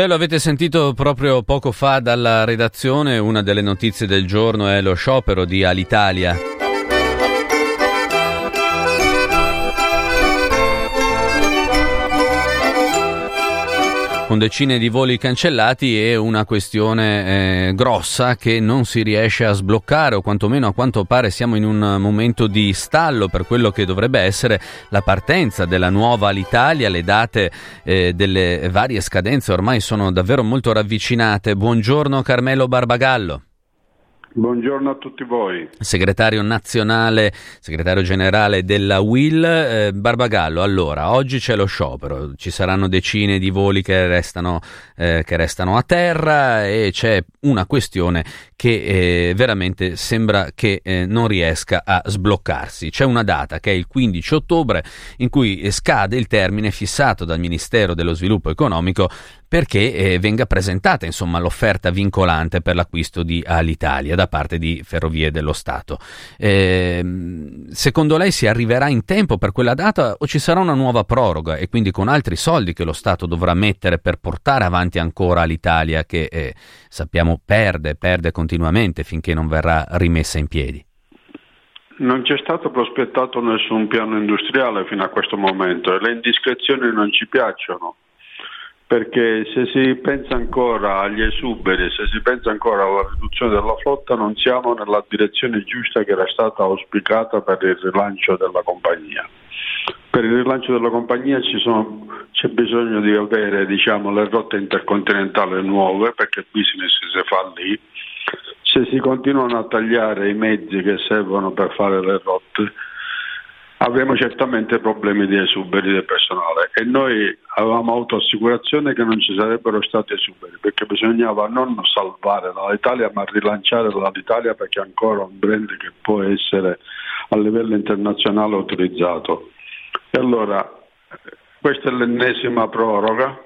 Beh, lo avete sentito proprio poco fa dalla redazione, una delle notizie del giorno è lo sciopero di Alitalia. Con decine di voli cancellati e una questione eh, grossa che non si riesce a sbloccare o quantomeno a quanto pare siamo in un momento di stallo per quello che dovrebbe essere la partenza della nuova Alitalia, le date eh, delle varie scadenze ormai sono davvero molto ravvicinate. Buongiorno Carmelo Barbagallo. Buongiorno a tutti voi. Segretario nazionale, segretario generale della WIL, eh, Barbagallo. Allora, oggi c'è lo sciopero, ci saranno decine di voli che restano, eh, che restano a terra e c'è una questione che eh, veramente sembra che eh, non riesca a sbloccarsi. C'è una data che è il 15 ottobre in cui scade il termine fissato dal Ministero dello Sviluppo Economico perché eh, venga presentata insomma, l'offerta vincolante per l'acquisto di Alitalia da parte di Ferrovie dello Stato. Eh, secondo lei si arriverà in tempo per quella data o ci sarà una nuova proroga e quindi con altri soldi che lo Stato dovrà mettere per portare avanti ancora l'Italia che eh, sappiamo perde, perde continuamente finché non verrà rimessa in piedi? Non c'è stato prospettato nessun piano industriale fino a questo momento e le indiscrezioni non ci piacciono perché se si pensa ancora agli esuberi, se si pensa ancora alla riduzione della flotta, non siamo nella direzione giusta che era stata auspicata per il rilancio della compagnia. Per il rilancio della compagnia sono, c'è bisogno di avere diciamo, le rotte intercontinentali nuove, perché il business si fa lì. Se si continuano a tagliare i mezzi che servono per fare le rotte, avremo certamente problemi di esuberi del personale e noi avevamo avuto assicurazione che non ci sarebbero stati esuberi perché bisognava non salvare l'Italia ma rilanciare l'Italia perché è ancora un brand che può essere a livello internazionale utilizzato. E allora questa è l'ennesima proroga,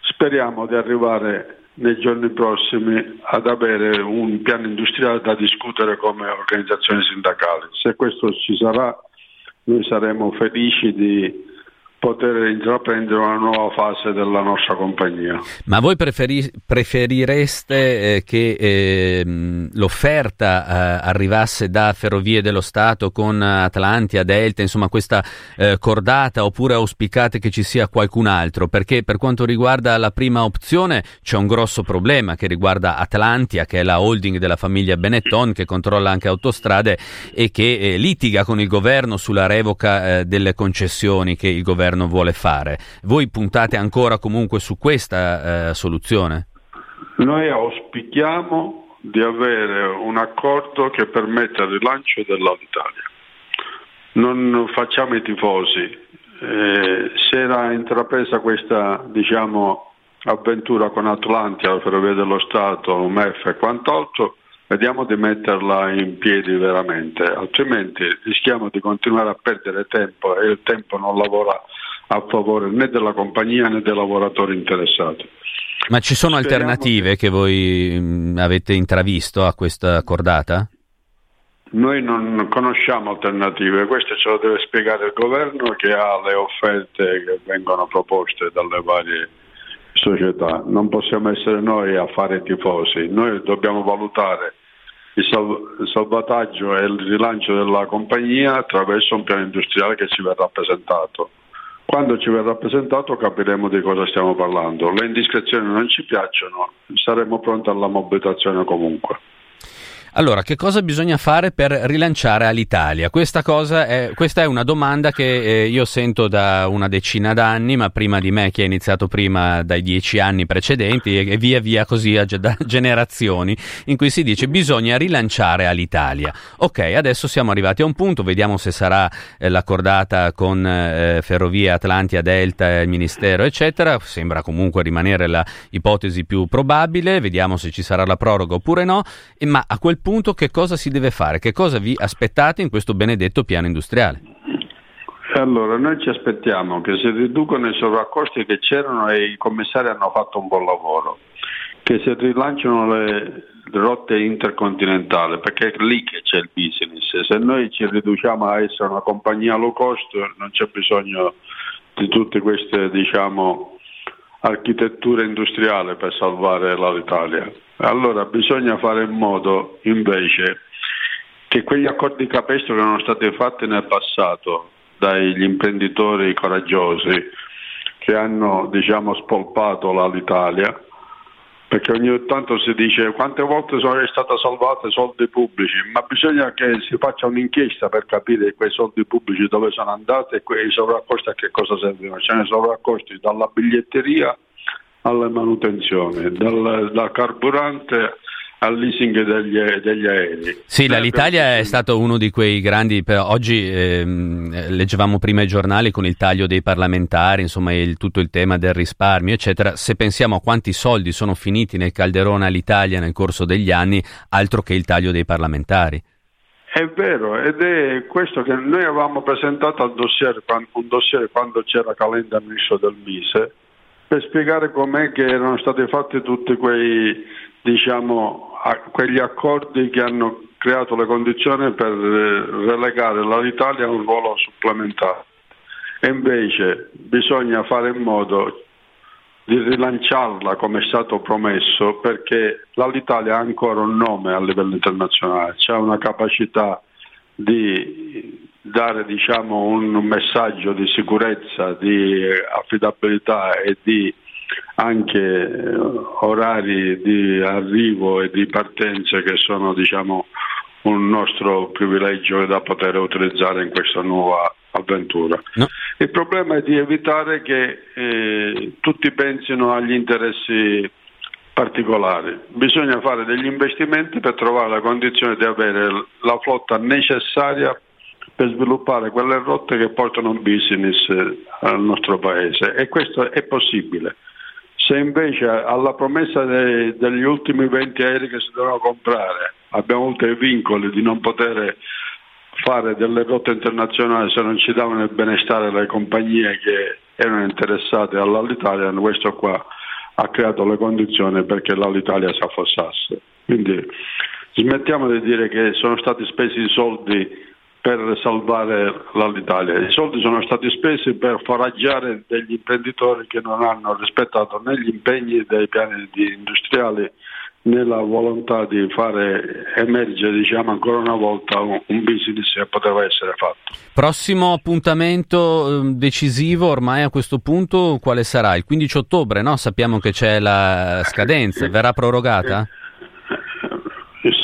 speriamo di arrivare nei giorni prossimi ad avere un piano industriale da discutere come organizzazioni sindacali. Se questo ci sarà noi saremo felici di poter intraprendere una nuova fase della nostra compagnia. Ma voi preferi- preferireste eh, che eh, l'offerta eh, arrivasse da Ferrovie dello Stato con Atlantia, Delta, insomma questa eh, cordata, oppure auspicate che ci sia qualcun altro? Perché per quanto riguarda la prima opzione c'è un grosso problema che riguarda Atlantia, che è la holding della famiglia Benetton, che controlla anche autostrade e che eh, litiga con il governo sulla revoca eh, delle concessioni che il governo governo vuole fare. Voi puntate ancora comunque su questa eh, soluzione? Noi auspichiamo di avere un accordo che permetta il rilancio dell'Italia. Non facciamo i tifosi. Eh, se era intrapresa questa diciamo, avventura con Atlantia, la Ferrovia dello Stato, UMEF e quant'altro, vediamo di metterla in piedi veramente, altrimenti rischiamo di continuare a perdere tempo e il tempo non lavora a favore né della compagnia né dei lavoratori interessati. Ma ci sono Speriamo alternative che... che voi mm, avete intravisto a questa cordata? Noi non conosciamo alternative, questo ce lo deve spiegare il governo che ha le offerte che vengono proposte dalle varie società. Non possiamo essere noi a fare tifosi, noi dobbiamo valutare il, salv- il salvataggio e il rilancio della compagnia attraverso un piano industriale che ci verrà presentato. Quando ci verrà presentato capiremo di cosa stiamo parlando. Le indiscrezioni non ci piacciono, saremo pronti alla mobilitazione comunque. Allora, che cosa bisogna fare per rilanciare all'Italia? Questa, è, questa è una domanda che eh, io sento da una decina d'anni, ma prima di me, chi ha iniziato prima dai dieci anni precedenti e, e via via così a da generazioni, in cui si dice bisogna rilanciare all'Italia. Ok, adesso siamo arrivati a un punto, vediamo se sarà eh, l'accordata con eh, Ferrovie Atlantia, Delta, il Ministero, eccetera. Sembra comunque rimanere l'ipotesi più probabile, vediamo se ci sarà la proroga oppure no, e, ma a quel punto punto che cosa si deve fare? Che cosa vi aspettate in questo benedetto piano industriale? Allora, noi ci aspettiamo che si riducano i sovraccosti che c'erano e i commissari hanno fatto un buon lavoro, che si rilanciano le rotte intercontinentali, perché è lì che c'è il business. Se noi ci riduciamo a essere una compagnia low cost non c'è bisogno di tutte queste diciamo, architettura industriale per salvare l'Italia. Allora bisogna fare in modo invece che quegli accordi capestro che erano stati fatti nel passato dagli imprenditori coraggiosi che hanno diciamo, spolpato l'Italia, perché ogni tanto si dice quante volte sono state salvate soldi pubblici, ma bisogna che si faccia un'inchiesta per capire quei soldi pubblici dove sono andati e quei sovraccosti a che cosa servivano. Ce ne sono sovraccosti dalla biglietteria alla manutenzione, dal, dal carburante al leasing degli, degli aerei. Sì, l'Italia è stato uno di quei grandi, oggi ehm, leggevamo prima i giornali con il taglio dei parlamentari, insomma il, tutto il tema del risparmio, eccetera. Se pensiamo a quanti soldi sono finiti nel calderone all'Italia nel corso degli anni, altro che il taglio dei parlamentari. È vero, ed è questo che noi avevamo presentato al dossier, un dossier quando c'era Calenda ministro del Mise, per spiegare com'è che erano stati fatti tutti quei diciamo, quegli accordi che hanno creato le condizioni per eh, relegare l'Italia a un ruolo supplementare. E invece bisogna fare in modo di rilanciarla come è stato promesso perché l'Italia ha ancora un nome a livello internazionale, ha una capacità di dare diciamo, un messaggio di sicurezza, di affidabilità e di anche eh, orari di arrivo e di partenza che sono diciamo, un nostro privilegio da poter utilizzare in questa nuova avventura. No. Il problema è di evitare che eh, tutti pensino agli interessi particolari. Bisogna fare degli investimenti per trovare la condizione di avere la flotta necessaria per sviluppare quelle rotte che portano business eh, al nostro paese e questo è possibile. Se invece alla promessa de, degli ultimi 20 aerei che si devono comprare abbiamo avuto i vincoli di non poter fare delle rotte internazionali se non ci davano il benestare le compagnie che erano interessate all'Alitalia, questo qua ha creato le condizioni perché l'Alitalia si affossasse. Quindi smettiamo di dire che sono stati spesi i soldi per salvare l'Italia. I soldi sono stati spesi per foraggiare degli imprenditori che non hanno rispettato né gli impegni dei piani industriali né la volontà di fare emergere diciamo, ancora una volta un, business che poteva essere fatto. Prossimo appuntamento eh, decisivo ormai a questo punto quale sarà? Il 15 ottobre, no? Sappiamo che c'è la scadenza, verrà prorogata?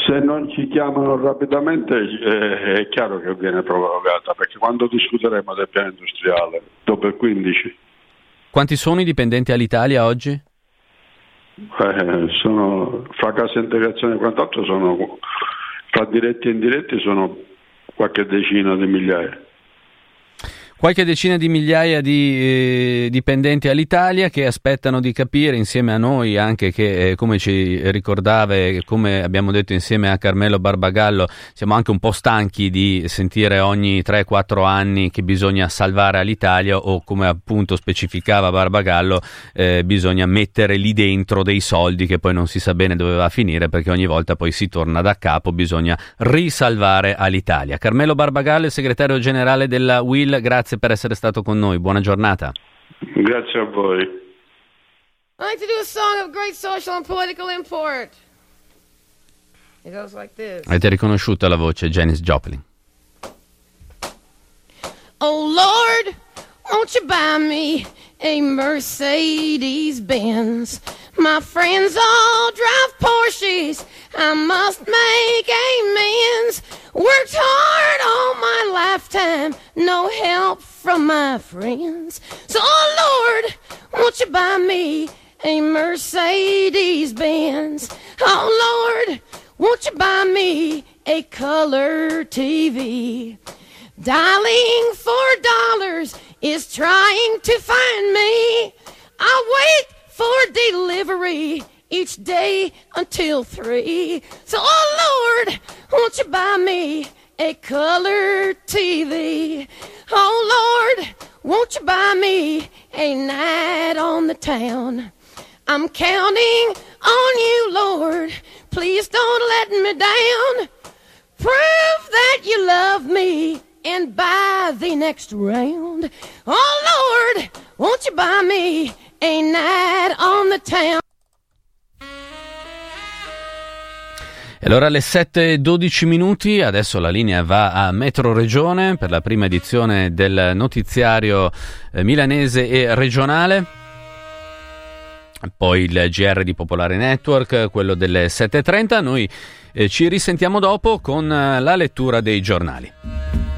Se non ci chiamano rapidamente eh, è chiaro che viene prorogata, perché quando discuteremo del piano industriale, dopo il 15. Quanti sono i dipendenti all'Italia oggi? Eh, sono, fra cassa integrazione e quant'altro sono, fra diretti e indiretti sono qualche decina di migliaia qualche decina di migliaia di eh, dipendenti all'Italia che aspettano di capire insieme a noi anche che eh, come ci ricordava come abbiamo detto insieme a Carmelo Barbagallo siamo anche un po' stanchi di sentire ogni 3-4 anni che bisogna salvare all'Italia o come appunto specificava Barbagallo eh, bisogna mettere lì dentro dei soldi che poi non si sa bene dove va a finire perché ogni volta poi si torna da capo bisogna risalvare all'Italia. Carmelo Barbagallo segretario generale della WIL grazie grazie per essere stato con noi, buona giornata. Grazie a voi. I like to do a song of great social and political import. It goes like this. Avete riconosciuto la voce Janis Joplin. Oh Lord, won't you buy me a Mercedes Benz? My friends all drive Porsches. I must make amends. Lifetime, no help from my friends. So, oh Lord, won't you buy me a Mercedes Benz? Oh Lord, won't you buy me a color TV? Dialing for dollars is trying to find me. I wait for delivery each day until three. So, oh Lord, won't you buy me a color TV? Oh Lord, won't you buy me a night on the town? I'm counting on you, Lord. Please don't let me down. Prove that you love me and buy the next round. Oh Lord, won't you buy me a night on the town. Allora alle 7.12 minuti, adesso la linea va a Metro Regione per la prima edizione del notiziario eh, milanese e regionale. Poi il GR di Popolare Network, quello delle 7.30. Noi eh, ci risentiamo dopo con eh, la lettura dei giornali.